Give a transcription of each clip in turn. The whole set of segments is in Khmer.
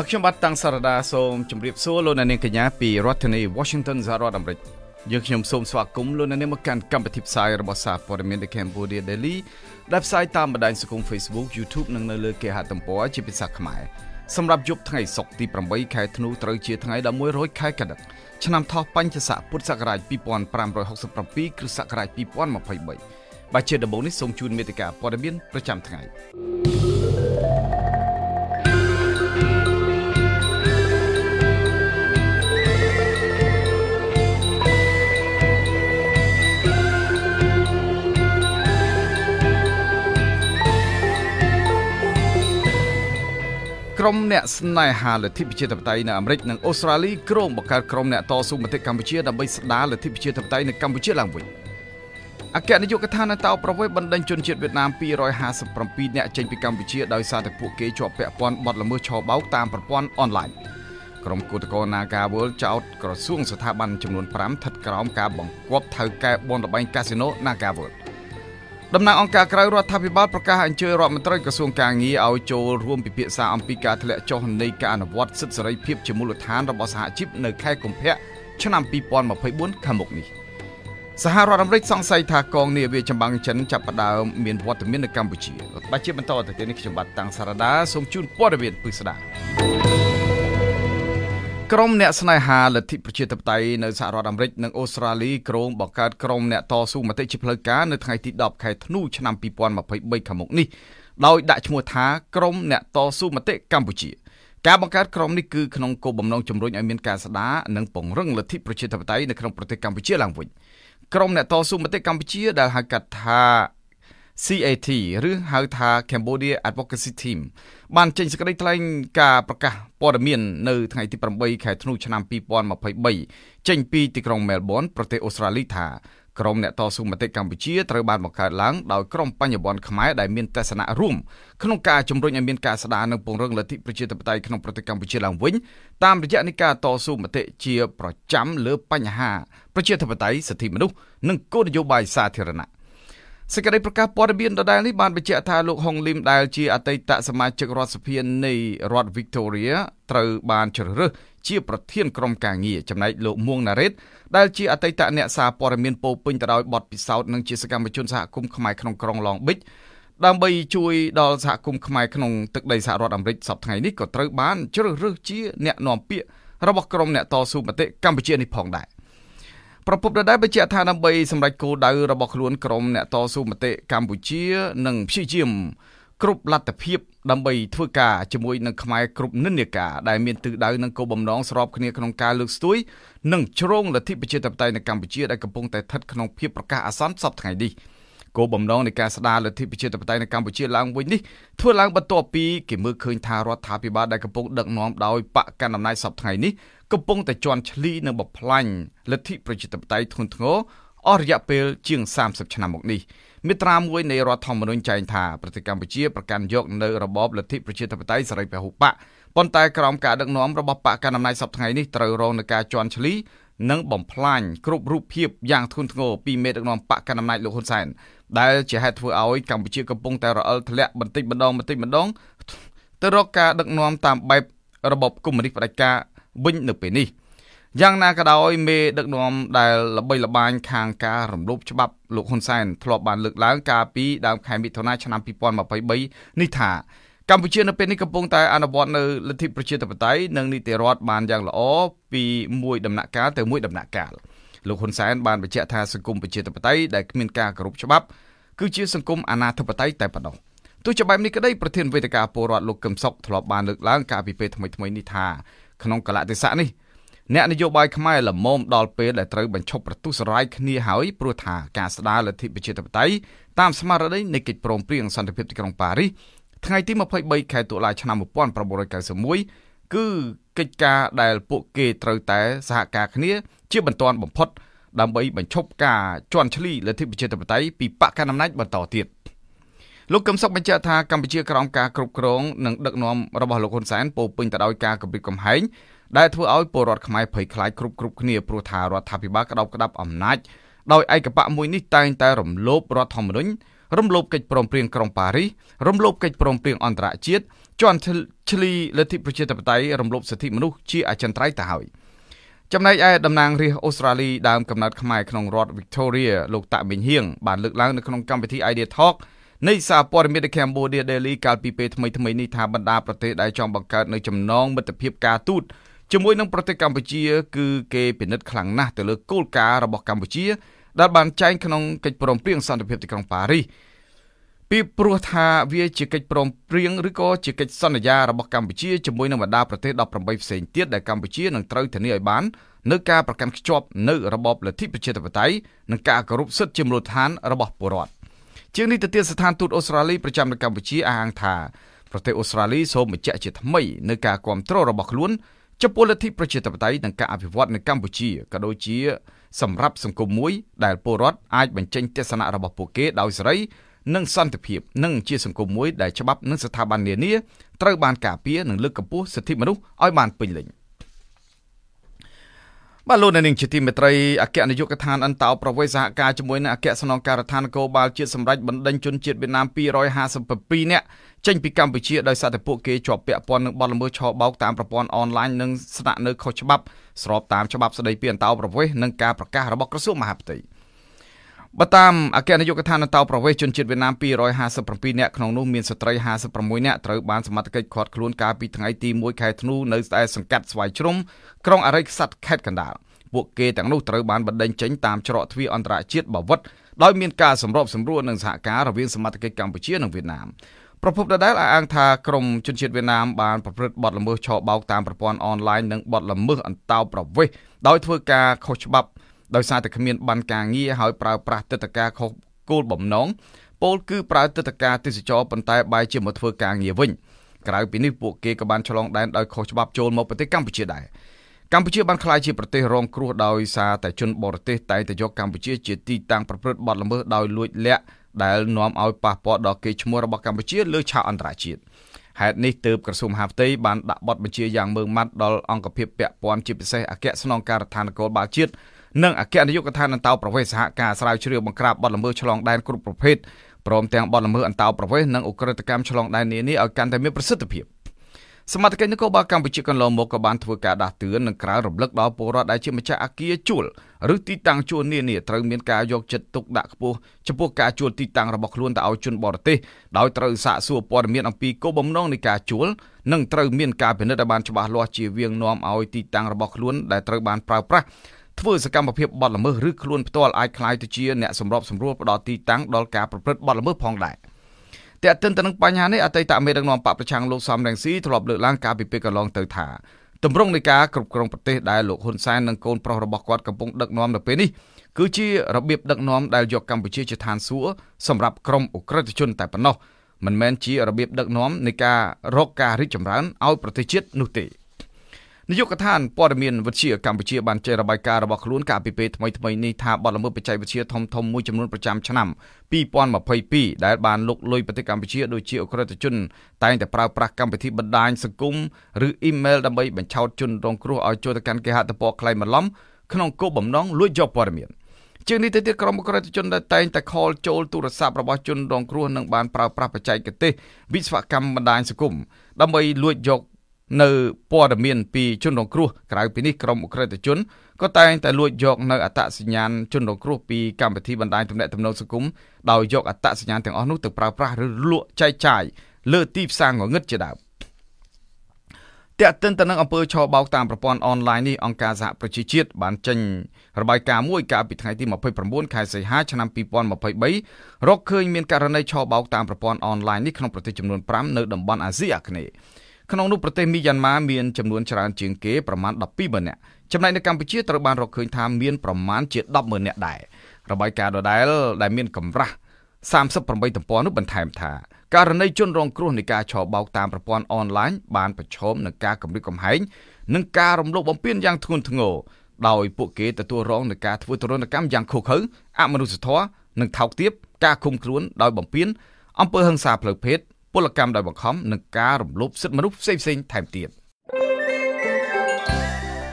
បាទខ្ញុំបាទតាំងសារដាសូមជម្រាបសួរលោកអ្នកនាងកញ្ញាពីរដ្ឋធានី Washington សហរដ្ឋអាមេរិកយើងខ្ញុំសូមស្វាគមន៍លោកអ្នកនាងមកកាន់កម្មវិធីផ្សាយរបស់សារព័ត៌មាន The Cambodia Daily ដែលផ្សាយតាមបណ្ដាញសង្គម Facebook YouTube និងនៅលើគេហទំព័រជាភាសាខ្មែរសម្រាប់យប់ថ្ងៃសុក្រទី8ខែធ្នូត្រូវជាថ្ងៃ11រោចខែកដិកឆ្នាំថោះបញ្ញស័កពុទ្ធសករាជ2567គ្រិស្តសករាជ2023បាទជាដំបូងនេះសូមជូនមេតិការព័ត៌មានប្រចាំថ្ងៃ ក្រុមអ្នកស្នេហាលទ្ធិប្រជាធិបតេយ្យនៅអាមេរិកនិងអូស្ត្រាលីក្រុងបង្កើតក្រុមអ្នកតស៊ូមតិកម្ពុជាដើម្បីស្ដារលទ្ធិប្រជាធិបតេយ្យនៅកម្ពុជាឡើងវិញអគ្គនាយកដ្ឋាននៅតោប្រវេសបណ្ដឹងជនជាតិវៀតណាម257នាក់ចេញពីកម្ពុជាដោយសារតែពួកគេជាប់ពាក់ព័ន្ធបទល្មើសឆបោកតាមប្រព័ន្ធអនឡាញក្រុមគឧតកោ Naga World ចោតក្រសួងស្ថាប័នចំនួន5ស្ថិតក្រោមការបង្គាប់ថៅកែបនលបែងកាស៊ីណូ Naga World តំណាងអង្គការក្រៅរដ្ឋាភិបាលប្រកាសអញ្ជើញរដ្ឋមន្ត្រីក្រសួងកាងារឲ្យចូលរួមពិភាក្សាអំពីការធ្លាក់ចុះនៃការអនុវត្តសិទ្ធិសេរីភាពជាមូលដ្ឋានរបស់សហជីពនៅខែកុម្ភៈឆ្នាំ2024ខាងមុខនេះសហរដ្ឋអាមេរិកសង្ស័យថាកងនាវាចម្បាំងចិនចាប់ផ្ដើមមានវត្តមាននៅកម្ពុជាបាទជាបន្តទៅទៀតនេះខ្ញុំបាទតាំងសារ៉ាដាសូមជូនព័ត៌មានពិស្ដា ក្រុមអ្នកស្នេហាលទ្ធិប្រជាធិបតេយ្យនៅសហរដ្ឋអាមេរិកនិងអូស្ត្រាលីក្រុងបង្កើតក្រុមអ្នកតស៊ូមតិជាផ្លូវការនៅថ្ងៃទី10ខែធ្នូឆ្នាំ2023ខាងមុខនេះដោយដាក់ឈ្មោះថាក្រុមអ្នកតស៊ូមតិកម្ពុជាការបង្កើតក្រុមនេះគឺក្នុងគោលបំណងជំរុញឲ្យមានការស្ដារនិងពង្រឹងលទ្ធិប្រជាធិបតេយ្យនៅក្នុងប្រទេសកម្ពុជាឡើងវិញក្រុមអ្នកតស៊ូមតិកម្ពុជាដែលហៅកាត់ថា CAT ឬហៅថា Cambodia Advocacy Team បានចេញសេចក្តីថ្លែងការប្រកាសព័ត៌មាននៅថ្ងៃទី8ខែធ្នូឆ្នាំ2023ចេញពីទីក្រុង Melbourne ប្រទេសអូស្ត្រាលីថាក្រុមអ្នកតស៊ូមតិកម្ពុជាត្រូវបានបង្កើតឡើងដោយក្រុមបញ្ញវន្តខ្មែរដែលមានទស្សនៈរួមក្នុងការជំរុញឲ្យមានការស្ដារនិងពង្រឹងលទ្ធិប្រជាធិបតេយ្យក្នុងប្រទេសកម្ពុជាឡើងវិញតាមរយៈនៃការតស៊ូមតិជាប្រចាំលើបញ្ហាប្រជាធិបតេយ្យសិទ្ធិមនុស្សនិងគោលនយោបាយសាធារណៈ សេចក្តីប្រកាសព័ត៌មានដដែលនេះបានបញ្ជាក់ថាលោកហុងលឹមដែលជាអតីតសមាជិករដ្ឋសភានៃរដ្ឋ Victoria ត្រូវបានជ្រើសរើសជាប្រធានក្រុមការងារចំណែកលោកមួងណារ៉េតដែលជាអតីតអ្នកសារព័ត៌មានពោពេញទៅដោយបទពិសោធន៍និងជាសកម្មជនសហគមន៍ខ្មែរក្នុងក្រុងឡុងប៊ិចដើម្បីជួយដល់សហគមន៍ខ្មែរក្នុងទឹកដីសហរដ្ឋអាមេរិកសប្តាហ៍ថ្ងៃនេះក៏ត្រូវបានជ្រើសរើសជាអ្នកនាំពាក្យរបស់ក្រុមអ្នកតស៊ូមតិកម្ពុជានេះផងដែរ ប្រពន្ធដដែលបញ្ជាក់ថាដើម្បីសម្រេចគោលដៅរបស់ខ្លួនក្រុមអ្នកតស៊ូមតិកម្ពុជានឹងព្យាយាមគ្រប់លទ្ធភាពដើម្បីធ្វើការជាមួយនឹងខ្មែរគ្រប់និន្នាការដែលមានទិសដៅនិងគោលបំណងស្របគ្នាក្នុងការលើកស្ទួយនិងជ្រងលទ្ធិប្រជាធិបតេយ្យនៅកម្ពុជាដែលកំពុងតែស្ថិតក្នុងភាពប្រកាសអាសន្នសពថ្ងៃនេះគោលបំណងនៃការស្ដារលទ្ធិប្រជាធិបតេយ្យនៅកម្ពុជាឡើងវិញនេះធ្វើឡើងបន្ទាប់ពីគេមើលឃើញថារដ្ឋាភិបាលដែលកំពុងដឹកនាំដោយបកកណ្ដាលអំណាចសពថ្ងៃនេះ កំពុងតែជន់ឈ្លីនិងបំផ្លាញលទ្ធិប្រជាធិបតេយ្យធ្ងន់ធ្ងរអស់រយៈពេលជាង30ឆ្នាំមកនេះមាត្រាមួយនៃរដ្ឋធម្មនុញ្ញចែងថាប្រទេសកម្ពុជាប្រកាន់យកនៅរបបលទ្ធិប្រជាធិបតេយ្យសេរីពហុបកប៉ុន្តែក្រោមការដឹកនាំរបស់បកកណ្ដាលអំណាចសពថ្ងៃនេះត្រូវរងនឹងការជន់ឈ្លីនិងបំផ្លាញគ្រប់រូបភាពយ៉ាងធ្ងន់ធ្ងរពីមេដឹកនាំបកកណ្ដាលអំណាចលោកហ៊ុនសែនដែលជាហេតុធ្វើឲ្យកម្ពុជាកំពុងតែរអិលធ្លាក់បន្តិចម្ដងបន្តិចម្ដងទៅរកការដឹកនាំតាមបែបរបបកុម្មុយនីសផ្ដាច់ការ វិញនៅពេលនេះយ៉ាងណាក៏ដោយមេដឹកនាំដែលល្បីល្បាញខាងការរំលោភច្បាប់លោកហ៊ុនសែនធ្លាប់បានលើកឡើងកាលពីដើមខែមិថុនាឆ្នាំ2023នេះថាកម្ពុជានៅពេលនេះកំពុងតែអនុវត្តនៅលទ្ធិប្រជាធិបតេយ្យនិងនីតិរដ្ឋបានយ៉ាងល្អពីមួយដំណាក់កាលទៅមួយដំណាក់កាលលោកហ៊ុនសែនបានបញ្ជាក់ថាសង្គមប្រជាធិបតេយ្យដែលគ្មានការគោរពច្បាប់គឺជាសង្គមអនាធិបតេយ្យតែប៉ុណ្ណោះទោះជាបែបនេះក្តីប្រធានវេទិកាពលរដ្ឋលោកកឹមសុខធ្លាប់បានលើកឡើងកាលពីពេលថ្មីៗនេះថា ក្នុងកលៈទេសៈនេះអ្នកនយោបាយខ្មែរល្មមដល់ពេលដែលត្រូវបញ្ឈប់ប្រទុសរាយគ្នាហើយព្រោះថាការស្ដារលទ្ធិប្រជាធិបតេយ្យតាមស្មារតីនៃកិច្ចព្រមព្រៀងសន្តិភាពទីក្រុងប៉ារីសថ្ងៃទី23ខែតុលាឆ្នាំ1991គឺកិច្ចការដែលពួកគេត្រូវតែសហការគ្នាជាបន្ទាន់បំផុតដើម្បីបញ្ឈប់ការជន់ឈ្លីលទ្ធិប្រជាធិបតេយ្យពីបកកណ្ដាលអំណាចបន្តទៀត លោកកឹមសុខបញ្ជាក់ថាកម្ពុជាក្រោមការគ្រប់គ្រងនិងដឹកនាំរបស់លោកហ៊ុនសែនពោពេញទៅដោយការគម្រិតកំហែងដែលធ្វើឲ្យពលរដ្ឋខ្មែរភ័យខ្លាចគ្រប់គ្រប់គ្នាព្រោះថារដ្ឋាភិបាលក្តោបក្តាប់អំណាចដោយឯកបៈមួយនេះតែងតែរំលោភរដ្ឋធម្មនុញ្ញរំលោភកិច្ចព្រមព្រៀងក្រុងប៉ារីសរំលោភកិច្ចព្រមព្រៀងអន្តរជាតិជន់ឈ្លីលទ្ធិប្រជាធិបតេយ្យរំលោភសិទ្ធិមនុស្សជាអចិន្ត្រៃយ៍ទៅហើយចំណែកឯតំណាងរាស្ត្រអូស្ត្រាលីដើមកំណត់ខ្មែរក្នុងរដ្ឋ Victoria លោកតាក់មីងហៀងបានលើកឡើងនៅក្នុងកម្មវិធី Idea Talk នៃសារព័ត៌មាន The Cambodia Daily កាលពីពេលថ្មីៗនេះថាបណ្ដាប្រទេសដែលចង់បង្កើតនៅចំណងមិត្តភាពការទូតជាមួយនឹងប្រទេសកម្ពុជាគឺគេពិនិត្យខ្លាំងណាស់ទៅលើគោលការណ៍របស់កម្ពុជាដែលបានចែងក្នុងកិច្ចព្រមព្រៀងសន្តិភាពទីក្រុងប៉ារីសពីព្រោះថាវាជាកិច្ចព្រមព្រៀងឬក៏ជាកិច្ចសន្យារបស់កម្ពុជាជាមួយនឹងបណ្ដាប្រទេស18ផ្សេងទៀតដែលកម្ពុជានឹងត្រូវធានាឲ្យបាននៅការប្រកាន់ខ្ជាប់នៅរបបលទ្ធិប្រជាធិបតេយ្យនិងការគោរពសិទ្ធិជាមូលដ្ឋានរបស់ពលរដ្ឋ ជាងនេះទៅទៀតស្ថានទូតអូស្ត្រាលីប្រចាំនៅកម្ពុជាអះអាងថាប្រទេសអូស្ត្រាលីសូមបញ្ជាក់ជាថ្មីនៅការគ្រប់គ្រងរបស់ខ្លួនចំពោះលទ្ធិប្រជាធិបតេយ្យនិងការអភិវឌ្ឍនៅកម្ពុជាក៏ដូចជា សម្រាប់សង្គមមួយដែលពលរដ្ឋអាចបញ្ចេញទស្សនៈរបស់ពួកគេដោយសេរីនិងសន្តិភាពនិងជាសង្គមមួយដែលច្បាប់និងស្ថាប័ននានាត្រូវបានការពារនិងលើកកម្ពស់សិទ្ធិមនុស្សឲ្យបានពេញលេញ បាទលោកនាងជាទីមេត្រីអគ្គនាយកដ្ឋានអន្តោប្រវេសសហការជាមួយនឹងអគ្គស្នងការដ្ឋាននគរបាលជាតិសម្រាប់បណ្ដេញជនជាតិវៀតណាម257នាក់ចេញពីកម្ពុជាដោយសារតែពួកគេជាប់ពាក់ព័ន្ធនឹងបទល្មើសឆបោកតាមប្រព័ន្ធអនឡាញនិងស្នាក់នៅខុសច្បាប់ស្របតាមច្បាប់ស្តីពីអន្តោប្រវេសន៍និងការប្រកាសរបស់ក្រសួងមហាផ្ទៃ បើតាមអគ្គនាយកដ្ឋានអន្តោប្រវេសន៍ជនជាតិវៀតណាម257នាក់ក្នុងនោះមានស្ត្រី56នាក់ត្រូវបានសមត្ថកិច្ចឃាត់ខ្លួនកាលពីថ្ងៃទី1ខែធ្នូនៅស្តែសង្កាត់ស្វាយជ្រុំក្រុងអរិយខ្សាត់ខេត្តកណ្ដាលពួកគេទាំងនោះត្រូវបានបណ្ដេញចេញតាមច្រកទ្វារអន្តរជាតិបាវិតដោយមានការសម្របសម្រួលនិងសហការរវាងសមត្ថកិច្ចកម្ពុជានិងវៀតណាមប្រពន្ធដដែលអះអាងថាក្រមជនជាតិវៀតណាមបានប្រព្រឹត្តបទល្មើសឆបោកតាមប្រព័ន្ធអនឡាញនិងបទល្មើសអន្តោប្រវេសន៍ដោយធ្វើការខុសច្បាប់ ដោយសារតែគ្មានបានការងារហើយប្រើប្រាស់ទឹកតការខុសគោលបំណងពលគឺប្រើទឹកតការទេសចរប៉ុន្តែបែរជាមកធ្វើការងារវិញក្រៅពីនេះពួកគេក៏បានឆ្លងដែនដោយខុសច្បាប់ចូលមកប្រទេសកម្ពុជាដែរកម្ពុជាបានក្លាយជាប្រទេសរងគ្រោះដោយសារតែជនបរទេសតែងតែយកកម្ពុជាជាទីតាំងប្រព្រឹត្តបទល្មើសដោយលួចលាក់ដែលនាំឲ្យប៉ះពាល់ដល់កេរ្តិ៍ឈ្មោះរបស់កម្ពុជាលើឆាកអន្តរជាតិហេតុនេះទើបក្រសួងមហាផ្ទៃបានដាក់បទបញ្ជាយ៉ាងម៉ឺងម៉ាត់ដល់អង្គភាពពាក់ព័ន្ធជាពិសេសអគ្គស្នងការដ្ឋាននគរបាលជាតិ និងអគ្គនាយកដ្ឋានអន្តោប្រវេសន៍សហការស្រាវជ្រាវបង្ក្រាបបទល្មើសឆ្លងដែនគ្រប់ប្រភេទព្រមទាំងបទល្មើសអន្តោប្រវេសន៍និងអ ுக ្រិតកម្មឆ្លងដែននានាឲ្យកាន់តែមានប្រសិទ្ធភាពសមត្ថកិច្ចនគរបាលកម្ពុជាកន្លងមកក៏បានធ្វើការដាស់តឿននិងក្រើនរំលឹកដល់ពលរដ្ឋដែលជាម្ចាស់អគារជួលឬទីតាំងជួលនានាត្រូវមានការយកចិត្តទុកដាក់ខ្ពស់ចំពោះការជួលទីតាំងរបស់ខ្លួនទៅឲ្យជនបរទេសដោយត្រូវសាកសួរព័ត៌មានអំពីគោលបំណងនៃការជួលនិងត្រូវមានការពិនិត្យឲ្យបានច្បាស់លាស់ជាវៀងនាំឲ្យទីតាំងរបស់ខ្លួនដែលត្រូវបានប្រើប្រាស់ ធ្វើសកម្មភាពបទល្មើសឬខ្លួនផ្ទាល់អាចក្លាយទៅជាអ្នកសម្របសម្រួលផ្ដោតទីតាំងដល់ការប្រព្រឹត្តបទល្មើសផងដែរតែទិនទៅនឹងបញ្ហានេះអតីតមេដឹកនាំបកប្រឆាំងលោកសំរងស៊ីធ្លាប់លើកឡើងកាលពីពេលកន្លងទៅថាទម្រង់នៃការគ្រប់គ្រងប្រទេសដែលលោកហ៊ុនសែននិងកូនប្រុសរបស់គាត់កំពុងដឹកនាំនៅពេលនេះគឺជារបៀបដឹកនាំដែលយកកម្ពុជាជាឋានសួគ៌សម្រាប់ក្រុមអ ுக ្រិតជនតែប៉ុណ្ណោះមិនមែនជារបៀបដឹកនាំនៃការរកការរីកចម្រើនឲ្យប្រទេសជាតិនោះទេ។ នាយកដ្ឋានព័ត៌មានវិទ្យាកម្ពុជាបានចេញរបាយការណ៍របស់ខ្លួនកាលពីពេលថ្មីៗនេះថាបទល្មើសបច្ចេកវិទ្យាធំធំមួយចំនួនប្រចាំឆ្នាំ2022ដែលបានលុកលុយប្រទេសកម្ពុជាដូចជាអ ுக ្រិតជន តែងតែប្រើប្រាស់កម្មវិធីបណ្ដាញសង្គមឬអ៊ីមែលដើម្បីបញ្ឆោតជនរងគ្រោះឲ្យចូលទៅកាន់គេហទំព័រក្លែងបន្លំក្នុងគោលបំណងលួចយកព័ត៌មានជាងនេះទៅទៀតក្រុមអ ுக ្រិតជនដែលតែងតែខលចូលទូរស័ព្ទរបស់ជនរងគ្រោះនឹងបានប្រើប្រាស់បច្ចេកទេសវិស្វកម្មបណ្ដាញសង្គមដើម្បីលួចយក នៅព័ត៌មានពីជនរងគ្រោះក្រៅពីនេះក្រមអ ுக ្រិតជនក៏តែងតែលួចយកនៅអត្តសញ្ញាណជនរងគ្រោះពីកម្មវិធីបណ្ដាញទំនាក់ទំនងសង្គមដោយយកអត្តសញ្ញាណទាំងអស់នោះទៅប្រើប្រាស់ឬលក់ចែកចាយលើទីផ្សារងងឹតជាដើមតែកតិនទៅនឹងអង្គើឆោបោកតាមប្រព័ន្ធអនឡាញនេះអង្គការសហប្រជាជាតិបានចេញរបាយការណ៍មួយកាលពីថ្ងៃទី29ខែសីហាឆ្នាំ2023រកឃើញមានករណីឆោបោកតាមប្រព័ន្ធអនឡាញនេះក្នុងប្រទេសចំនួន5នៅតំបន់អាស៊ីអាគ្នេយ៍ ក្នុងនោះប្រទេសមីយ៉ាន់ម៉ាមានចំនួនច្រើនជាងគេប្រមាណ12ម៉ឺននាក់ចំណែកនៅកម្ពុជាត្រូវបានរកឃើញថាមានប្រមាណជា10ម៉ឺននាក់ដែររបាយការណ៍ដដែលដែលមានកម្រាស់38ទំព័រនោះបន្ថែមថាករណីជនរងគ្រោះនៃការឆបោកតាមប្រព័ន្ធអនឡាញបានប្រឈមនឹងការគំរាមកំហែងនិងការរំលោភបំពានយ៉ាងធ្ងន់ធ្ងរដោយពួកគេទទួលរងនឹងការធ្វើទរណកម្មយ៉ាងឃោរឃៅអមនុស្សធម៌និងថោកទាបការឃុំខ្លួនដោយបំពានអំពើហិង្សាផ្លូវភេទ ពលកម្មដោយបង្ខំនិងការរំលោភសិទ្ធិមនុស្សផ្សេងៗថែមទៀត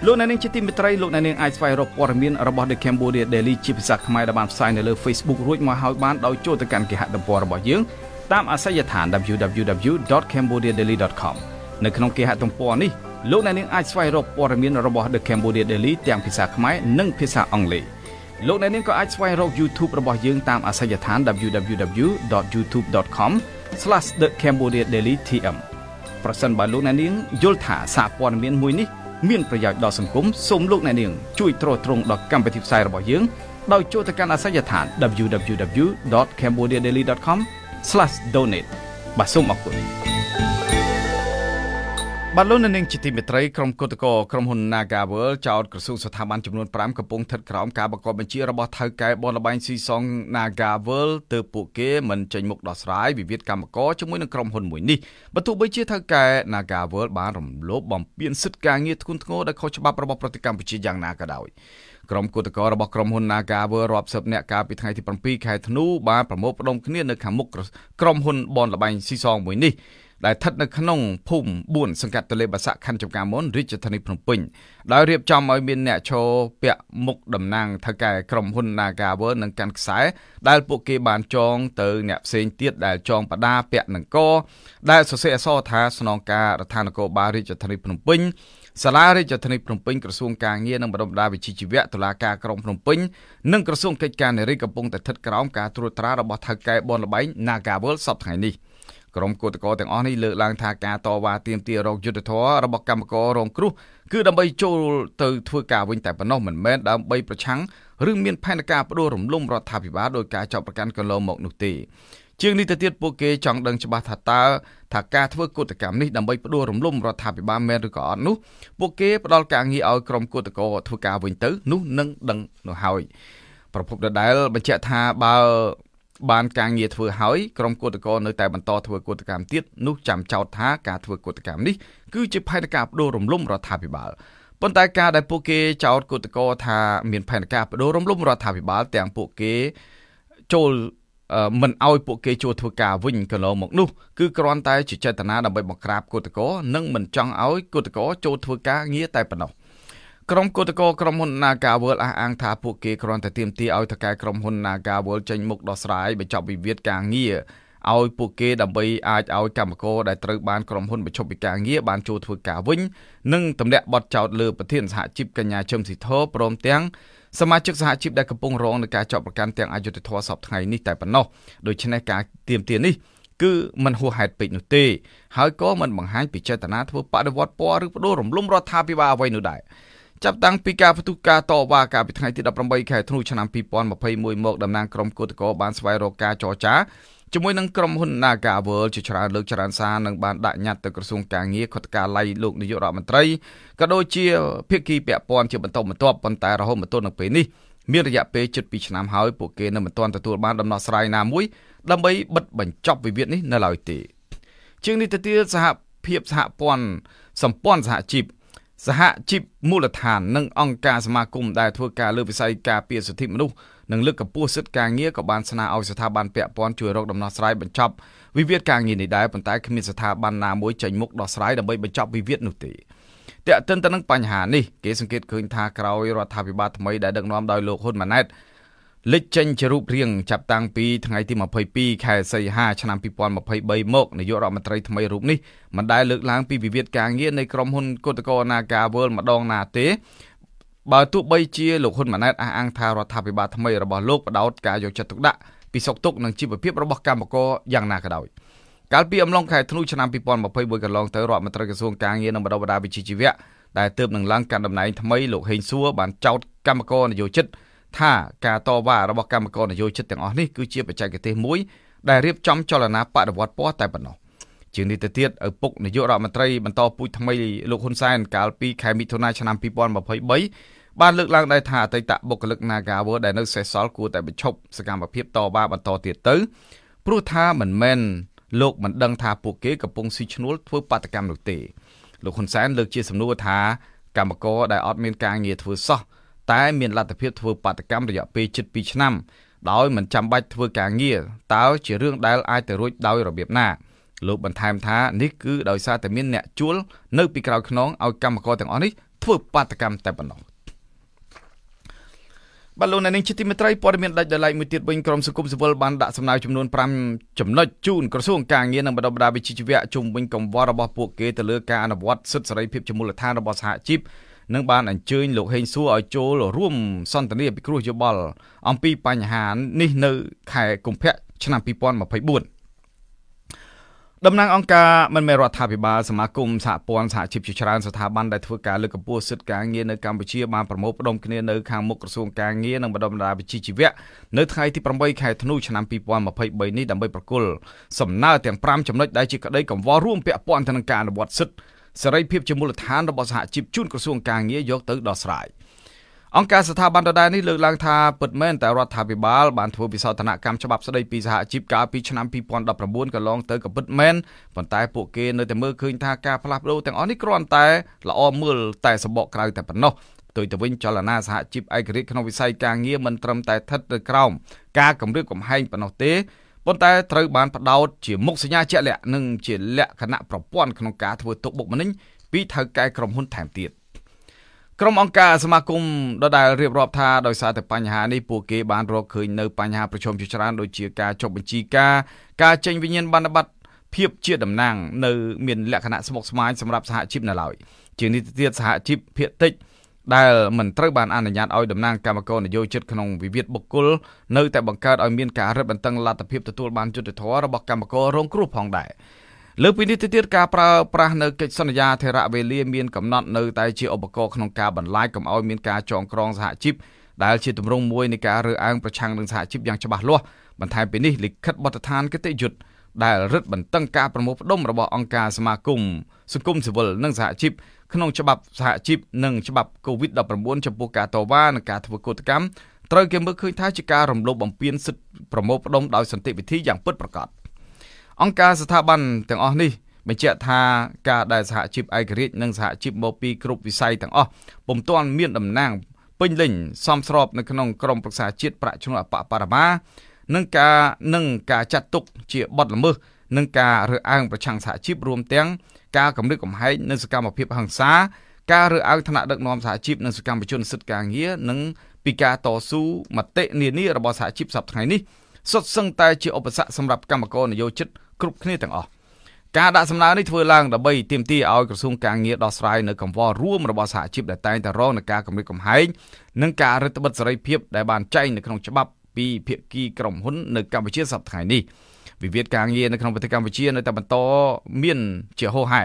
លោកអ្នកនាងជាទីមេត្រីលោកអ្នកនាងអាចស្វែងរកព័ត៌មានរបស់ The Cambodia Daily ជាភាសាខ្មែរដែលបានផ្សាយនៅលើ Facebook រួចមកហើយបានដោយចូលទៅកាន់គេហទំព័ររបស់យើងតាមអាសយដ្ឋាន www.cambodiadaily.com នៅក្នុងគេហទំព័រនេះលោកអ្នកនាងអាចស្វែងរកព័ត៌មានរបស់ The Cambodia Daily ទាំងភាសាខ្មែរនិងភាសាអង់គ្លេសលោកអ្នកនាងក៏អាចស្វែងរក YouTube របស់យើងតាមអាសយដ្ឋាន www.youtube.com/thecambodiadailytm ប្រសិនបើលោកអ្នកនាងយល់ថាសារព័ត៌មានមួយនេះមានប្រយោជន៍ដល់សង្គមសូមលោកអ្នកនាងជួយទ្រទ្រង់ដល់កម្មវិធីផ្សាយរបស់យើងដោយចូលទៅកាន់អាសយដ្ឋាន www.cambodiadaily.com/donate បាទសូមអរគុណ បាទលោកនាងជាទីមេត្រីក្រុមគឧតកោក្រុមហ៊ុន Nagavel ចោតក្រសួងស្ថាប័នចំនួន5កំពុងស្ថិតក្រោមការបង្គាប់បញ្ជារបស់ថៅកែបនលបែងស៊ីសង Nagavel ទើបពួកគេមិនចេញមុខដោះស្រាយវិវាទកម្មករជាមួយនឹងក្រុមហ៊ុនមួយនេះបើទោះបីជាថៅកែ Nagavel បានរំលោភបំពានសិទ្ធិការងារធ្ងន់ធ្ងរដោយខុសច្បាប់របស់ប្រទេសកម្ពុជាយ៉ាងណាក៏ដោយក្រុមគឧតកោរបស់ក្រុមហ៊ុន Nagawer រាប់សិបនាក់កាលពីថ្ងៃទី7ខែធ្នូបានប្រមូលផ្ដុំគ្នានៅខាងមុខក្រុមហ៊ុនបនលបែងស៊ីសងមួយនេះ ដែលស្ថិតនៅក្នុងភូមិ4សង្កាត់ទលេបាសាក់ខណ្ឌចំការមុនរាជធានីភ្នំពេញដោយរៀបចំឲ្យមានអ្នកឈរពាក់មុខតំណាងថៅកែក្រុមហ៊ុន Nagawer និងកាន់ខ្សែដែលពួកគេបានចងទៅអ្នកផ្សេងទៀតដែលចងបដាពាក់នឹងកដែលសរសេរអក្សរថាស្នងការរដ្ឋាភិបាលរាជធានីភ្នំពេញសាលារាជធានីភ្នំពេញក្រសួងការងារនិងបណ្ដុំបណ្ដាវិជ្ជាជីវៈតុលាការក្រុងភ្នំពេញនិងក្រសួងកិច្ចការនារីកំពុងតែស្ថិតក្រោមការត្រួតត្រារបស់ថៅកែបនលបែង Nagawal សប្តាហ៍នេះ ក្រុមគឧតកោទាំងអស់នេះលើកឡើងថាការតវ៉ាទាមទាររកយុត្តិធម៌របស់កម្មកររងគ្រោះគឺដើម្បីចូលទៅធ្វើការវិញតែប៉ុណ្ណោះមិនមែនដើម្បីប្រឆាំងឬមានផែនការបដិរំលំរដ្ឋាភិបាលដោយការចាប់ប្រកាន់កន្លងមកនោះទេជាងនេះទៅទៀតពួកគេចង់ដឹងច្បាស់ថាតើថាការធ្វើកុតកម្មនេះដើម្បីផ្ដួលរំលំរដ្ឋាភិបាលមែនឬក៏អត់នោះពួកគេផ្ដល់ការងារឲ្យក្រុមកុតកោធ្វើការវិញទៅនោះនឹងដឹងនោះហើយប្រពន្ធដដែលបញ្ជាក់ថាបើ បានការងារធ្វើហើយក្រុមកុតកោនៅតែបន្តធ្វើកុតកម្មទៀតនោះចាំចោទថាការធ្វើកុតកម្មនេះគឺជាផែនការបដូររំលំរដ្ឋាភិបាលប៉ុន្តែការដែលពួកគេចោទកុតកោថាមានផែនការបដូររំលំរដ្ឋាភិបាល ទាំងពួកគេចូលមិនឲ្យពួកគេចូលធ្វើការវិញកន្លងមកនោះគឺគ្រាន់តែជាចេតនាដើម្បីបង្ក្រាបគឧតកោនិងមិនចង់ឲ្យគឧតកោចូលធ្វើការងារតែប៉ុណ្ណោះ ក្រុមគឧតកោក្រុមហ៊ុន Nagawal អះអាងថាពួកគេគ្រាន់តែទាមទារឲ្យតកែក្រុមហ៊ុន Nagawal ចេញមុខដោះស្រាយបញ្ចប់វិវាទការងារឲ្យពួកគេដើម្បីអាចឲ្យកម្មករដែលត្រូវបានក្រុមហ៊ុនបញ្ឈប់ពីការងារបានចូលធ្វើការវិញនិងទម្លាក់បទចោទលើប្រធានសហជីពកញ្ញាជឹមស៊ីធព្រមទាំងសមាជិកសហជីពដែលកំពុងរងនឹងការចាប់ប្រកាន់ទាំងអយុធធម៌សពថ្ងៃនេះតែប៉ុណ្ណោះដូច្នេះការទៀមទានេះគឺมันហួសហេតុពេកនោះទេហើយក៏มันបង្ហាញពីចេតនាធ្វើបដិវត្តពណ៌ឬបដូររំលំរដ្ឋាភិបាលអ្វីនោះដែរ ចាប់តាំងពីការផ្ទុះការតវ៉ាកាលពីថ្ងៃទី18ខែធ្នូឆ្នាំ2021មកតំណាងក្រុមគឧតកោបានស្វែងរកការចរចាជាមួយនឹងក្រុមហ៊ុន Naga World ជាច្រើនលើកច្រើនសារនឹងបានដាក់ញត្តិទៅក្រសួងការងារខុទ្ទកាល័យលោកនាយករដ្ឋមន្ត្រីក៏ដូចជាភាគីពាក់ព័ន្ធជាបន្តបន្ទាប់ប៉ុន្តែរហូតមកទល់នឹងពេលនេះមានរយៈពេលជិត2ឆ្នាំហើយពួកគេនៅមិនទាន់ទទួលបានដំណោះស្រាយណាមួយដើម្បីបិទបញ្ចប់វិវាទនេះនៅឡើយទេជាងនេះទៅទៀតសហភាពសហព័ន្ធសម្ព័ន្ធសហជីព សហជីពមូលដ្ឋាននិងអង្គការសមាគមដែលធ្វើការលើវិស័យការពារសិទ្ធិមនុស្សនិងលើកកម្ពស់សិទ្ធិការងារក៏បានស្នើឲ្យស្ថាប័នពាក់ព័ន្ធជួយរកដំណោះស្រាយបញ្ចប់វិវាទការងារនេះដែរប៉ុន្តែគ្មានស្ថាប័នណាមួយចេញមុខដោះស្រាយដើម្បីបញ្ចប់វិវាទនោះទេតែកតិនទៅនឹងបញ្ហានេះគេសង្កេតឃើញថាក្រោយរដ្ឋាភិបាលថ្មីដែលដឹកនាំដោយលោកហ៊ុនម៉ាណែត លេចចេញជារូបរាងចាប់តាំងពីថ្ងៃទី22ខែសីហាឆ្នាំ2023មកនាយករដ្ឋមន្ត្រីថ្មីរូបនេះមិនដែលលើកឡើងពីវិវាទការងារនៃក្រុមហ៊ុនគឧតកោ Naga World ម្ដងណាទេបើទោះបីជាលោកហ៊ុនម៉ាណែតអះអាងថារដ្ឋាភិបាលថ្មីរបស់លោកបដោតការយកចិត្តទុកដាក់ពីសុខទុក្ខនិងជីវភាពរបស់កម្មករយ៉ាងណាក៏ដោយកាលពីអំឡុងខែធ្នូឆ្នាំ2021កន្លងទៅរដ្ឋមន្ត្រីក្រសួងការងារនិងបណ្ដុះបណ្ដាលវិជ្ជាជីវៈដែលទើបនឹងឡើងកាន់តំណែងថ្មីលោកហេងសួរបានចោទកម្មករនយោជិត ថាការតវ៉ារបស់កម្មករនយោជិតទាំងអស់នេះគឺជាបច្ចេកទេសមួយដែលរៀបចំចលនាបដិវត្តពណ៌តែប៉ុណ្ណោះជាងនេះទៅទៀតឪពុកនាយករដ្ឋមន្ត្រីបន្តពូជថ្មីលោកហ៊ុនសែនកាលពីខែមិថុនាឆ្នាំ2023បានលើកឡើងដែរថាអតីតបុគ្គលិក Nagawer ដែលនៅសេសសល់គួរតែបញ្ឈប់សកម្មភាពតវ៉ាបន្តទៀតទៅព្រោះថាមិនមែនលោកមិនដឹងថាពួកគេកំពុងស៊ីឈ្នួលធ្វើបាតកម្មនោះទេលោកហ៊ុនសែនលើកជាសំណួរថាកម្មករដែលអត់មានការងារធ្វើសោះ តែមានលទ្ធភាពធ្វើបាតកម្មរយៈពេលជិត2ឆ្នាំដោយមិនចាំបាច់ធ្វើការងារតើជារឿងដែលអាចទៅរួចដោយរបៀបណាលោកបន្ថែមថានេះគឺដោយសារតែមានអ្នកជួលនៅពីក្រោយខ្នងឲ្យកម្មករទាំងអស់នេះធ្វើបាតកម្មតែប៉ុណ្ណោះបាទលោកអ្នកនាងជាទីមេត្រីព័ត៌មានដាច់ដោយឡែកមួយទៀតវិញក្រមសង្គមស៊ីវិលបានដាក់សំណើចំនួន5ចំណុចជូនក្រសួងការងារនិងបណ្ដុះបណ្ដាលវិជ្ជាជីវៈជុំវិញកង្វល់របស់ពួកគេទៅលើការអនុវត្តសិទ្ធិសេរីភាពជាមូលដ្ឋានរបស់សហជីព និងបានអញ្ជើញលោកហេងសួរឲ្យចូលរួមសន្ទនាពិគ្រោះយោបល់អំពីបញ្ហានេះនៅខែកុម្ភៈឆ្នាំ2024តំណាងអង្គការមិនមែនរដ្ឋាភិបាលសមាគមសហព័ន្ធសហជីពជាច្រើនស្ថាប័នដែលធ្វើការលើកកម្ពស់សិទ្ធិការងារនៅកម្ពុជាបានប្រមូលផ្ដុំគ្នានៅខាងមុខក្រសួងការងារនិងបណ្ដុំបណ្ដាលវិជ្ជាជីវៈនៅថ្ងៃទី8ខែធ្នូឆ្នាំ2023នេះដើម្បីប្រគល់សំណើទាំង5ចំណុចដែលជាក្តីកង្វល់រួមពាក់ព័ន្ធទៅនឹងការអនុវត្តសិទ្ធិ សេរីភាពជាមូលដ្ឋានរបស់សហជីពជូនក្រសួងការងារយកទៅដោះស្រាយ។អង្គការស្ថាប័នដដែលនេះលើកឡើងថាពិតមែនតែរដ្ឋាភិបាលបានធ្វើវិសោធនកម្មច្បាប់ស្តីពីសហជីពកាលពីឆ្នាំ2019កន្លងទៅក៏ពិតមែនប៉ុន្តែពួកគេនៅតែមើលឃើញថាការផ្លាស់ប្ដូរទាំងអស់នេះគ្រាន់តែល្អមើលតែសបកក្រៅតែប៉ុណ្ណោះផ្ទុយទៅវិញចលនាសហជីពឯករាជ្យក្នុងវិស័យការងារមិនត្រឹមតែស្ថិតនៅក្រោមការគម្រាមកំហែងប៉ុណ្ណោះទេ ប៉ុន្តែត្រូវបានផ្ដោតជាមុខសញ្ញាជាក់លាក់និងជាលក្ខណៈប្រព័ន្ធក្នុងការធ្វើទុកបុកម្នេញពីថៅកែក្រុមហ៊ុនថែមទៀត។ក្រុមអង្គការសមាគមដដែលរៀបរាប់ថាដោយសារតែបញ្ហានេះពួកគេបានរកឃើញនៅបញ្ហាប្រឈមជាច្រើនដូចជាការចុះបញ្ជីការការចេញវិញ្ញាណប័ណ្ណបត្រភាពជាតំណាងនៅមានលក្ខណៈស្មុគស្មាញសម្រាប់សហជីពនៅឡើយជានេះទៅទៀតសហជីពភាគតិច ដែលមិនត្រូវបានអនុញ្ញាតឲ្យតំណាងគណៈកម្មការនយោជិតក្នុងវិវាទបុគ្គលនៅតែបង្កើតឲ្យមានការរឹតបន្តឹងលទ្ធភាពទទួលបានយុត្តិធម៌របស់គណៈកម្មការរងគ្រោះផងដែរលើពីនេះទៅទៀតការប្រើប្រាស់នៅកិច្ចសន្យាធរៈវេលាមានកំណត់នៅតែជាឧបករណ៍ក្នុងការបន្លាចកុំឲ្យមានការចងក្រងសហជីពដែលជាទម្រង់មួយនៃការរើសអើងប្រឆាំងនឹងសហជីពយ៉ាងច្បាស់លាស់បន្ថែមពីនេះលិខិតបទដ្ឋានគតិយុត្តដែលរឹតបន្តឹងការប្រមូលផ្ដុំរបស់អង្គការសមាគមសង្គមស៊ីវិលនិងសហជីព ក្នុងច្បាប់សហជីពនិងច្បាប់ COVID-19 ចំពោះការតវ៉ានិងការធ្វើកោតកម្មត្រូវគេមើលឃើញថាជាការរំលោភបំពានសិទ្ធិប្រមូលផ្ដុំដោយសន្តិវិធីយ៉ាងពិតប្រាកដ។អង្គការស្ថាប័នទាំងអស់នេះបញ្ជាក់ថាការដែលសហជីពឯករាជ្យនិងសហជីពមកពីគ្រប់វិស័យទាំងអស់ពុំទាន់មានតំណាងពេញលេញសមស្របនៅក្នុងក្រមប្រឹក្សាជាតិប្រាក់ឈ្នួលអបបរមានិងការនិងការចាត់ទុកជាបទល្មើស និងការរើសអើងប្រឆាំងសហជីពរួមទាំងការគម្រិតកំហែងនិងសកម្មភាពហិង្សាការរើសអើងឋានៈដឹកនាំសហជីពនិងសកម្មជនសិទ្ធិការងារនិងពីការតស៊ូមតិនានារបស់សហជីពសប្តាហ៍ថ្ងៃនេះសុទ្ធសឹងតែជាឧបសគ្គសម្រាប់កម្មករនយោជិតគ្រប់គ្នាទាំងអស់ការដាក់សំណើនេះធ្វើឡើងដើម្បីទាមទារឲ្យក្រសួងការងារដោះស្រាយនៅកង្វល់រួមរបស់សហជីពដែលតែងតែរងនឹងការគម្រិតកំហែងនិងការរឹតបន្តឹងសេរីភាពដែលបានចែងនៅក្នុងច្បាប់ពីភាគីក្រុមហ៊ុននៅកម្ពុជាសប្តាហ៍នេះ វិវាទការងារនៅក្នុងប្រទេសកម្ពុជានៅតែបន្តមានជាហូរហែ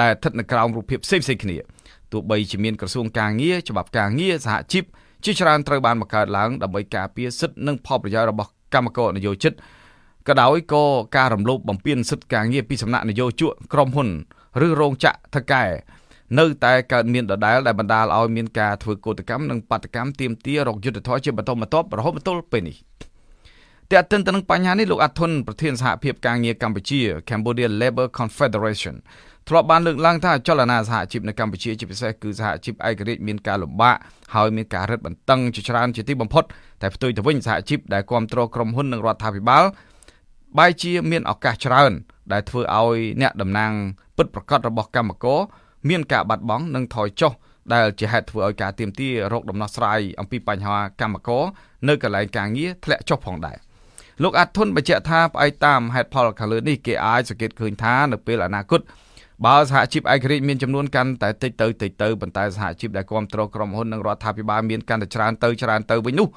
ដែលស្ថិតនៅក្រោមរូបភាពផ្សេងៗគ្នាទោះបីជាមានក្រសួងការងារច្បាប់ការងារសហជីពជាច្រើនត្រូវបានបង្កើតឡើងដើម្បីការពារសិទ្ធិនិងផលប្រយោជន៍របស់កម្មករនយោជិតក៏ដោយក៏ការរំលោភបំពានសិទ្ធិការងារពីសំណាក់នយោជកក្រុមហ៊ុនឬរោងចក្រថកែនៅតែកើតមានដដែលដែលបណ្ដាលឲ្យមានការធ្វើកោតកម្មនិងបាតកម្មទាមទាររកយុទ្ធធរជាបន្តបន្ទាប់រហូតមកទល់ពេលនេះ តែអតិនទៅនឹងបញ្ហានេះលោកអាធុនប្រធានសហភាពការងារកម្ពុជា Cambodia Labor Confederation ធ្លាប់បានលើកឡើងថាចលនាសហជីពនៅកម្ពុជាជាពិសេសគឺសហជីពឯករាជ្យមានការលំបាកហើយមានការរឹតបន្តឹងជាច្រើនជាទីបំផុតតែផ្ទុយទៅវិញសហជីពដែលគ្រប់គ្រងក្រុមហ៊ុននិងរដ្ឋាភិបាលបែរជា មានឱកាសច្រើន ដែលធ្វើឲ្យអ្នកតំណាងពិតប្រកបរបស់កម្មករមានការបាត់បង់និងថយចុះដែលជាហេតុធ្វើឲ្យការទៀមទារោគដំណោះស្រាយអំពីបញ្ហាកម្មករនៅកន្លែងការងារធ្លាក់ចុះផងដែរ លោកអាត់ធុនបញ្ជាក់ថាផ្អែកតាមហេតុផលខាងលើនេះគេអាចសង្កេតឃើញថានៅពេលអនាគតបើសហជីពឯករាជ្យមានចំនួនកាន់តែតិចទៅតិចទៅប៉ុន្តែសហជីពដែលគ្រប់គ្រងក្រុមហ៊ុននិងរដ្ឋាភិបាលមានកាន់តែច្រើនទៅច្រើនទៅវិញនោះ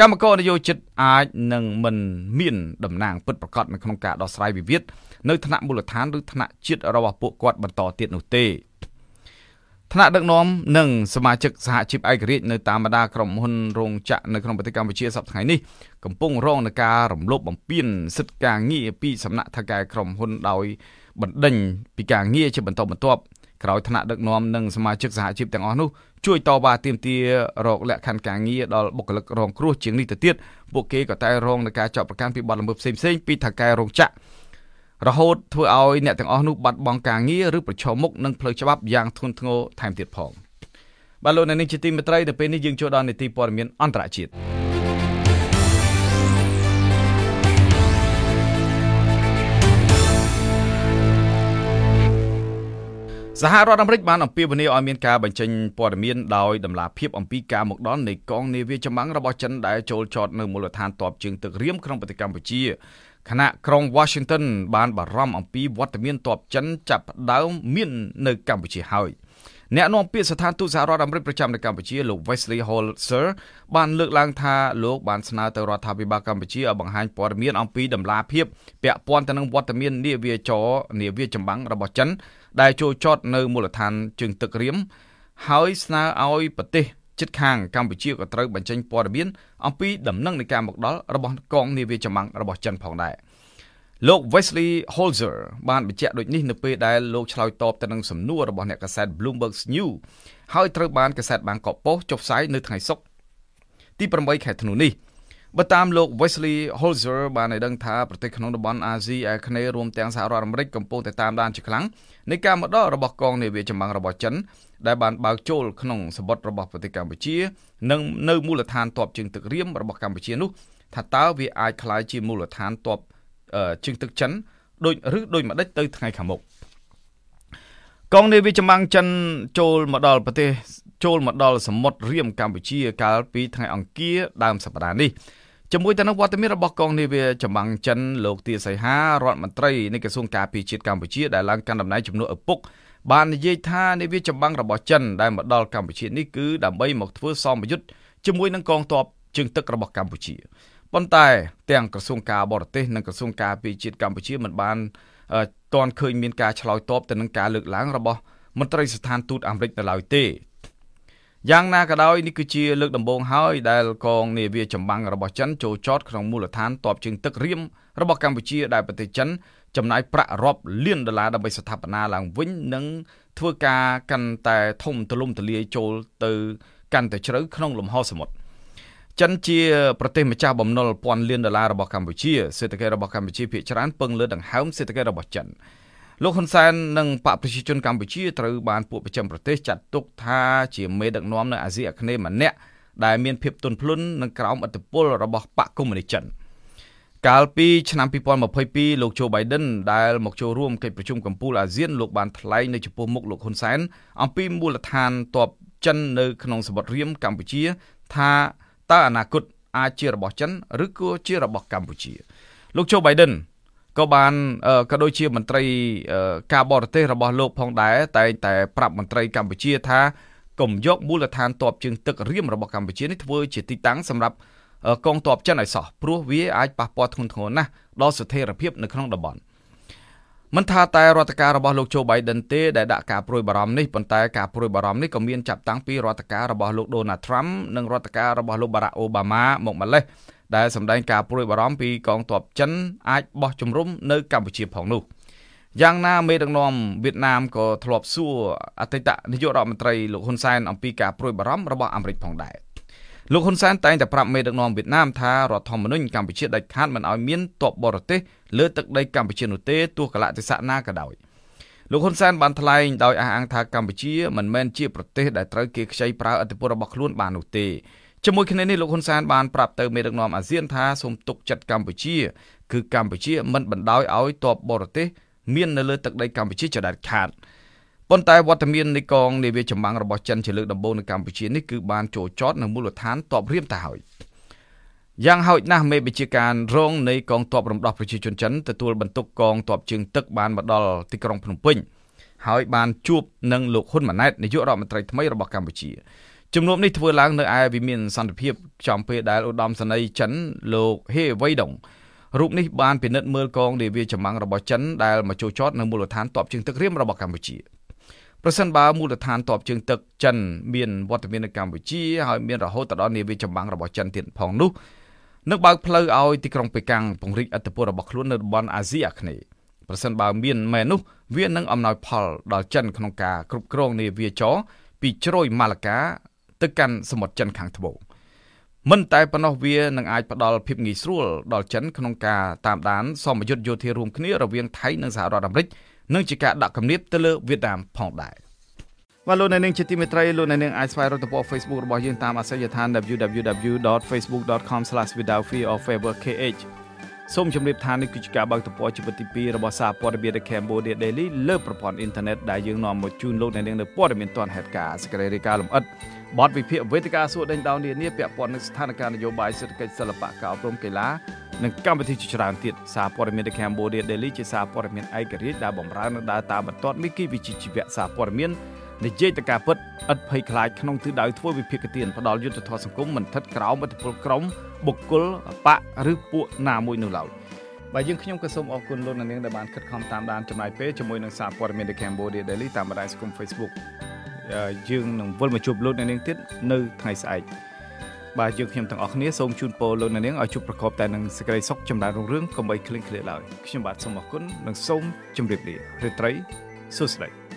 កម្មករនយោជិតអាចនឹងមិនមានតំណាងពិតប្រាកដនៅក្នុងការដោះស្រាយវិវាទនៅថ្នាក់មូលដ្ឋានឬថ្នាក់ជាតិរបស់ពួកគាត់បន្តទៀតនោះទេ ថ្នាក់ដឹកនាំនិងសមាជិកសហជីពឯករាជ្យនៅតាមបណ្ដាក្រុមហ៊ុនរោងចក្រនៅក្នុងប្រទេសកម្ពុជាសប្តាហ៍នេះកំពុងរងនឹងការរំលោភបំពានសិទ្ធិការងារពីសំណាក់ថៅកែក្រុមហ៊ុនដោយបណ្ដេញពីការងារជាបន្តបន្ទាប់ក្រោយថ្នាក់ដឹកនាំនិងសមាជិកសហជីពទាំងអស់នោះជួយតវ៉ាទាមទាររកលក្ខខណ្ឌការងារដល់បុគ្គលិករងគ្រោះជាងនេះទៅទៀតពួកគេក៏តែរងនឹងការចាប់ប្រកាន់ពីបទល្មើសផ្សេងៗពីថៅកែរោងចក្រ រហូតធ្វើឲ្យអ្នកទាំងអស់នោះបាត់បង់ការងារឬប្រឈមមុខនឹងផ្លូវច្បាប់យ៉ាងធ្ងន់ធ្ងរថែមទៀតផងបាទលោកអ្នកនាងជាទីមេត្រីនៅពេលនេះយើងចូលដល់នីតិព័ត៌មានអន្តរជាតិសហរដ្ឋអាមេរិកបានអំពាវនាវឲ្យមានការបញ្ចេញព័ត៌មានដោយដំណាភាពអំពីការមកដល់នៃកងនាវាចម្បាំងរបស់ចិនដែលចូលចតនៅមូលដ្ឋានទ័ពជើងទឹករៀមក្នុងប្រទេសកម្ពុជា ខណៈក្រុង Washington បានបារម្ភអំពីវត្តមានទ័ពចិនចាប់ផ្ដើមមាននៅកម្ពុជាហើយ។អ្នកនាំពាក្យស្ថានទូតសហរដ្ឋអាមេរិកប្រចាំនៅកម្ពុជាលោក Wesley Holzer បានលើកឡើងថាលោកបានស្នើទៅរដ្ឋាភិបាលកម្ពុជាឲ្យបង្ហាញព័ត៌មានអំពីដំណាភាពពាក់ព័ន្ធទៅនឹងវត្តមាននាវាចរនាវាចម្បាំងរបស់ចិន ដែលចូលចតនៅមូលដ្ឋានជើងទឹករៀមហើយស្នើឲ្យប្រទេសជិតខាងកម្ពុជាក៏ត្រូវបញ្ចេញព័ត៌មាន អំពីដំណឹងនៃការមកដល់របស់កងនាវាចម្បាំងរបស់ចិនផងដែរ។លោក Wesley Holzer បានបញ្ជាក់ដូចនេះនៅពេលដែលលោកឆ្លើយតបទៅនឹងសំណួររបស់អ្នកកាសែត Bloomberg News ហើយត្រូវបានកាសែតបាងកកប៉ុស្តិ៍ចុះផ្សាយនៅថ្ងៃសុក្រទី8ខែធ្នូនេះ បើតាមលោក Wesley Holzer បានឲ្យដឹងថាប្រទេសក្នុងតំបន់អាស៊ីអាគ្នេយ៍រួមទាំងសហរដ្ឋអាមេរិកកំពុងតែតាមដានជាខ្លាំងនៃការមកដល់របស់កងនាវាចម្បាំងរបស់ចិនដែលបានបើកចូលក្នុងសមុទ្ររបស់ប្រទេសកម្ពុជា និងនៅមូលដ្ឋានទ័ពជើងទឹករៀមរបស់កម្ពុជានោះថាតើវាអាចក្លាយជាមូលដ្ឋានទ័ពជើងទឹកចិនដូចឬដូចម្ដេចទៅថ្ងៃខាងមុខកងនាវាចម្បាំងចិនចូលមកដល់ប្រទេស ចូលមកដល់សមុទ្ររៀមកម្ពុជាកាលពីថ្ងៃអង្គារដើមសប្តាហ៍នេះជាមួយទៅនឹងវត្តមានរបស់កងនាវាចម្បាំងចិនលោកទាសីហារដ្ឋមន្ត្រីនៃក្រសួងការពារជាតិកម្ពុជាដែលឡើងកាន់តំណែងជំនួសឪពុកបាននិយាយថានាវាចម្បាំងរបស់ចិនដែលមកដល់កម្ពុជានេះគឺដើម្បីមកធ្វើសមយុទ្ធជាមួយនឹងកងទ័ពជើងទឹករបស់កម្ពុជាប៉ុន្តែទាំងក្រសួងការបរទេសនិងក្រសួងការពារជាតិកម្ពុជាមិនបានទាន់ឃើញមានការឆ្លើយតបទៅនឹងការលើកឡើងរបស់មន្ត្រីស្ថានទូតអាមេរិកនៅឡើយទេ យ៉ាងណាក៏ដោយនេះគឺជាលើកដំបូងហើយដែលកងនាវាចម្បាំងរបស់ចិនចូលចតក្នុងមូលដ្ឋានតបជើងទឹករៀមរបស់កម្ពុជាដែលប្រទេសចិនចំណាយប្រាក់រាប់លានដុល្លារដើម្បីស្ថាបនាឡើងវិញនិងធ្វើការកាន់តែធំទូលំទូលាយចូលទៅកាន់តែជ្រៅក្នុងលំហសមុទ្រចិនជាប្រទេសម្ចាស់បំណុលពាន់លានដុល្លាររបស់កម្ពុជាសេដ្ឋកិច្ចរបស់កម្ពុជាភាគច្រើនពឹងលើដង្ហើមសេដ្ឋកិច្ចរបស់ចិន លោកហ៊ុនសែននិងបកប្រជាជនកម្ពុជាត្រូវបានពួកប្រចាំប្រទេសចាត់ទុកថាជាមេដឹកនាំនៅអាស៊ីអាគ្នេយ៍ម្នាក់ដែលមានភាពទន់ភ្លន់និងក្រោមឥទ្ធិពលរបស់បកកុម្មុយនីសចិនកាលពីឆ្នាំ2022លោកโจ Biden ដែលមកចូលរួមកិច្ចប្រជុំកំពូលអាស៊ានលោកបានថ្លែងនៅចំពោះមុខលោកហ៊ុនសែនអំពីមូលដ្ឋានទ័ពចិននៅក្នុងសមុទ្ររៀមកម្ពុជាថាតើអនាគតអាចជារបស់ចិនឬក៏ជារបស់កម្ពុជាលោកโจ Biden ក៏បានក៏ដូចជាមន្ត្រីការបរទេសរបស់លោកផងដែរតែតែប្រាប់មន្ត្រីកម្ពុជាថាកុំយកមូលដ្ឋានទ័ពជើងទឹករៀមរបស់កម្ពុជានេះធ្វើជាទីតាំងសម្រាប់កងទ័ពចិនឲ្យសោះព្រោះវាអាចប៉ះពាល់ធ្ងន់ធ្ងរណាស់ដល់ស្ថិរភាពនៅក្នុងតំបន់មិនថាតែរដ្ឋការរបស់លោកโจ Biden ទេដែលដាក់ការព្រួយបារម្ភនេះប៉ុន្តែការព្រួយបារម្ភនេះក៏មានចាប់តាំងពីរដ្ឋការរបស់លោក Donald Trump និងរដ្ឋការរបស់លោក Barack Obama មកម្លេះ ដែលសម្ដែងការព្រួយបារម្ភពីកងទ័ពចិនអាចបោះជំរំនៅកម្ពុជាផងនោះយ៉ាងណាមេដឹកនាំវៀតណាមក៏ធ្លាប់សួរអតីតនាយករដ្ឋមន្ត្រីលោកហ៊ុនសែនអំពីការព្រួយបារម្ភរបស់អាមេរិកផងដែរលោកហ៊ុនសែនតែងតែប្រាប់មេដឹកនាំវៀតណាមថារដ្ឋធម្មនុញ្ញកម្ពុជាដាច់ខាតមិនឲ្យមានទ័ពបរទេសលើទឹកដីកម្ពុជានោះទេទោះកលៈទេសៈណាក៏ដោយលោកហ៊ុនសែនបានថ្លែងដោយអះអាងថាកម្ពុជាមិនមែនជាប្រទេសដែលត្រូវគេខ្ចីប្រើឥទ្ធិពលរបស់ខ្លួនបាននោះទេ ជាមួយគ្នានេះលោកហ៊ុនសែនបានប្រាប់ទៅមេដឹកនាំអាស៊ានថាសូមទុកចិត្តកម្ពុជា គឺកម្ពុជាមិនបណ្ដោយឲ្យទ័ពបរទេសមាននៅលើទឹកដីកម្ពុជាចដាច់ខាតប៉ុន្តែវត្តមាននៃកងនាវាចម្បាំងរបស់ចិនជាលើកដំបូងនៅកម្ពុជានេះគឺបានចូលចតនៅមូលដ្ឋានតបរៀមទៅហើយយ៉ាងហោចណាស់មេបញ្ជាការរងនៃកងទ័ពរំដោះប្រជាជនចិនទទួលបន្ទុកកងទ័ពជើងទឹកបានមកដល់ទីក្រុងភ្នំពេញហើយបានជួបនឹងលោកហ៊ុនម៉ាណែតនាយករដ្ឋមន្ត្រីថ្មីរបស់កម្ពុជា ជំនួបនេះធ្វើឡើងនៅឯវិមានសន្តិភាពចំពេលដែលឧត្តមសេនីយ៍ចិនលោកហេវៃដុងរូបនេះបានពិនិត្យមើលកងនាវាចម្បាំងរបស់ចិនដែលមកចូលចតនៅមូលដ្ឋានទ័ពជើងទឹករៀមរបស់កម្ពុជាប្រសិនបើមូលដ្ឋានទ័ពជើងទឹកចិនមានវត្តមាននៅកម្ពុជាហើយមានរហូតដល់នាវាចម្បាំងរបស់ចិនទៀតផងនោះនឹងបើកផ្លូវឲ្យទីក្រុងប៉េកាំងពង្រីកអធិបតេយ្យរបស់ខ្លួននៅតំបន់អាស៊ីអាគ្នេយ៍ប្រសិនបើមានមែននោះវានឹងអំណោយផលដល់ចិនក្នុងការគ្រប់គ្រងនាវាចរពីជ្រោយម៉ាឡាកា ទៅកាន់សមុទ្រចិនខាងត្បូងមិនតែប៉ុណ្ណោះវានឹងអាចផ្ដល់ភាពងាយស្រួលដល់ចិនក្នុងការតាមដានសមយុទ្ធយោធារួមគ្នារវាងថៃនិងសហរដ្ឋអាមេរិកនិងជាការដាក់គំនាបទៅលើវៀតណាមផងដែរបាទលោកអ្នកនាងជាទីមេត្រីលោកអ្នកនាងអាចស្វែងរកទំព័រ Facebook របស់យើងតាមអាសយដ្ឋាន www.facebook.com/withoutfearorfavorkh សូមជម្រាបថានេះគឺជាការបើកទំព័រជីវិតទី2របស់សារព័ត៌មាន The Cambodia Daily លើប្រព័ន្ធអ៊ីនធឺណិតដែលយើងនាំមកជូនលោកអ្នកនាងនៅព័ត៌មានទាន់ហេតុការណ៍សេចក្តីរាយការណ៍លម្អិតបទវិភាគវេទិកាសួរដេញដោលនានាពាក់ព័ន្ធនឹងស្ថានភាពនយោបាយសេដ្ឋកិច្ចសិល្បៈការអប់រំកីឡានិងកម្មវិធីជាច្រើនទៀតសារព័ត៌មាន The Cambodia Daily ជាសារព័ត៌មានឯករាជ្យដែលបម្រើនៅដើរតាមបន្ទាត់មីគីវិជ្ជាជីវៈសារព័ត៌មាន និយាយទៅការពិតឥតភ័យខ្លាចក្នុងទិសដៅធ្វើវិភាគទានផ្ដាល់យុទ្ធធម៌សង្គមមិនថិតក្រោមឥទ្ធិពលក្រុមបុគ្គលបកឬពួកណាមួយនោះឡើយបាទយើងខ្ញុំក៏សូមអរគុណលោកនាងដែលបានខិតខំតាមដានចំណាយពេលជាមួយនឹងសារព័ត៌មាន The Cambodia Daily តាមបណ្ដាញសង្គម Facebook យើងនឹងវិលមកជួបលោកនាងទៀតនៅថ្ងៃស្អែកបាទយើងខ្ញុំទាំងអស់គ្នាសូមជូនពរលោកនាងឲ្យជួបប្រកបតែនឹងសេចក្តីសុខចម្រើនរុងរឿងកុំបីឃ្លៀងឃ្លាតឡើយខ្ញុំបាទសូមអរគុណនិងសូមជម្រាបលារាត្រីសួស្តី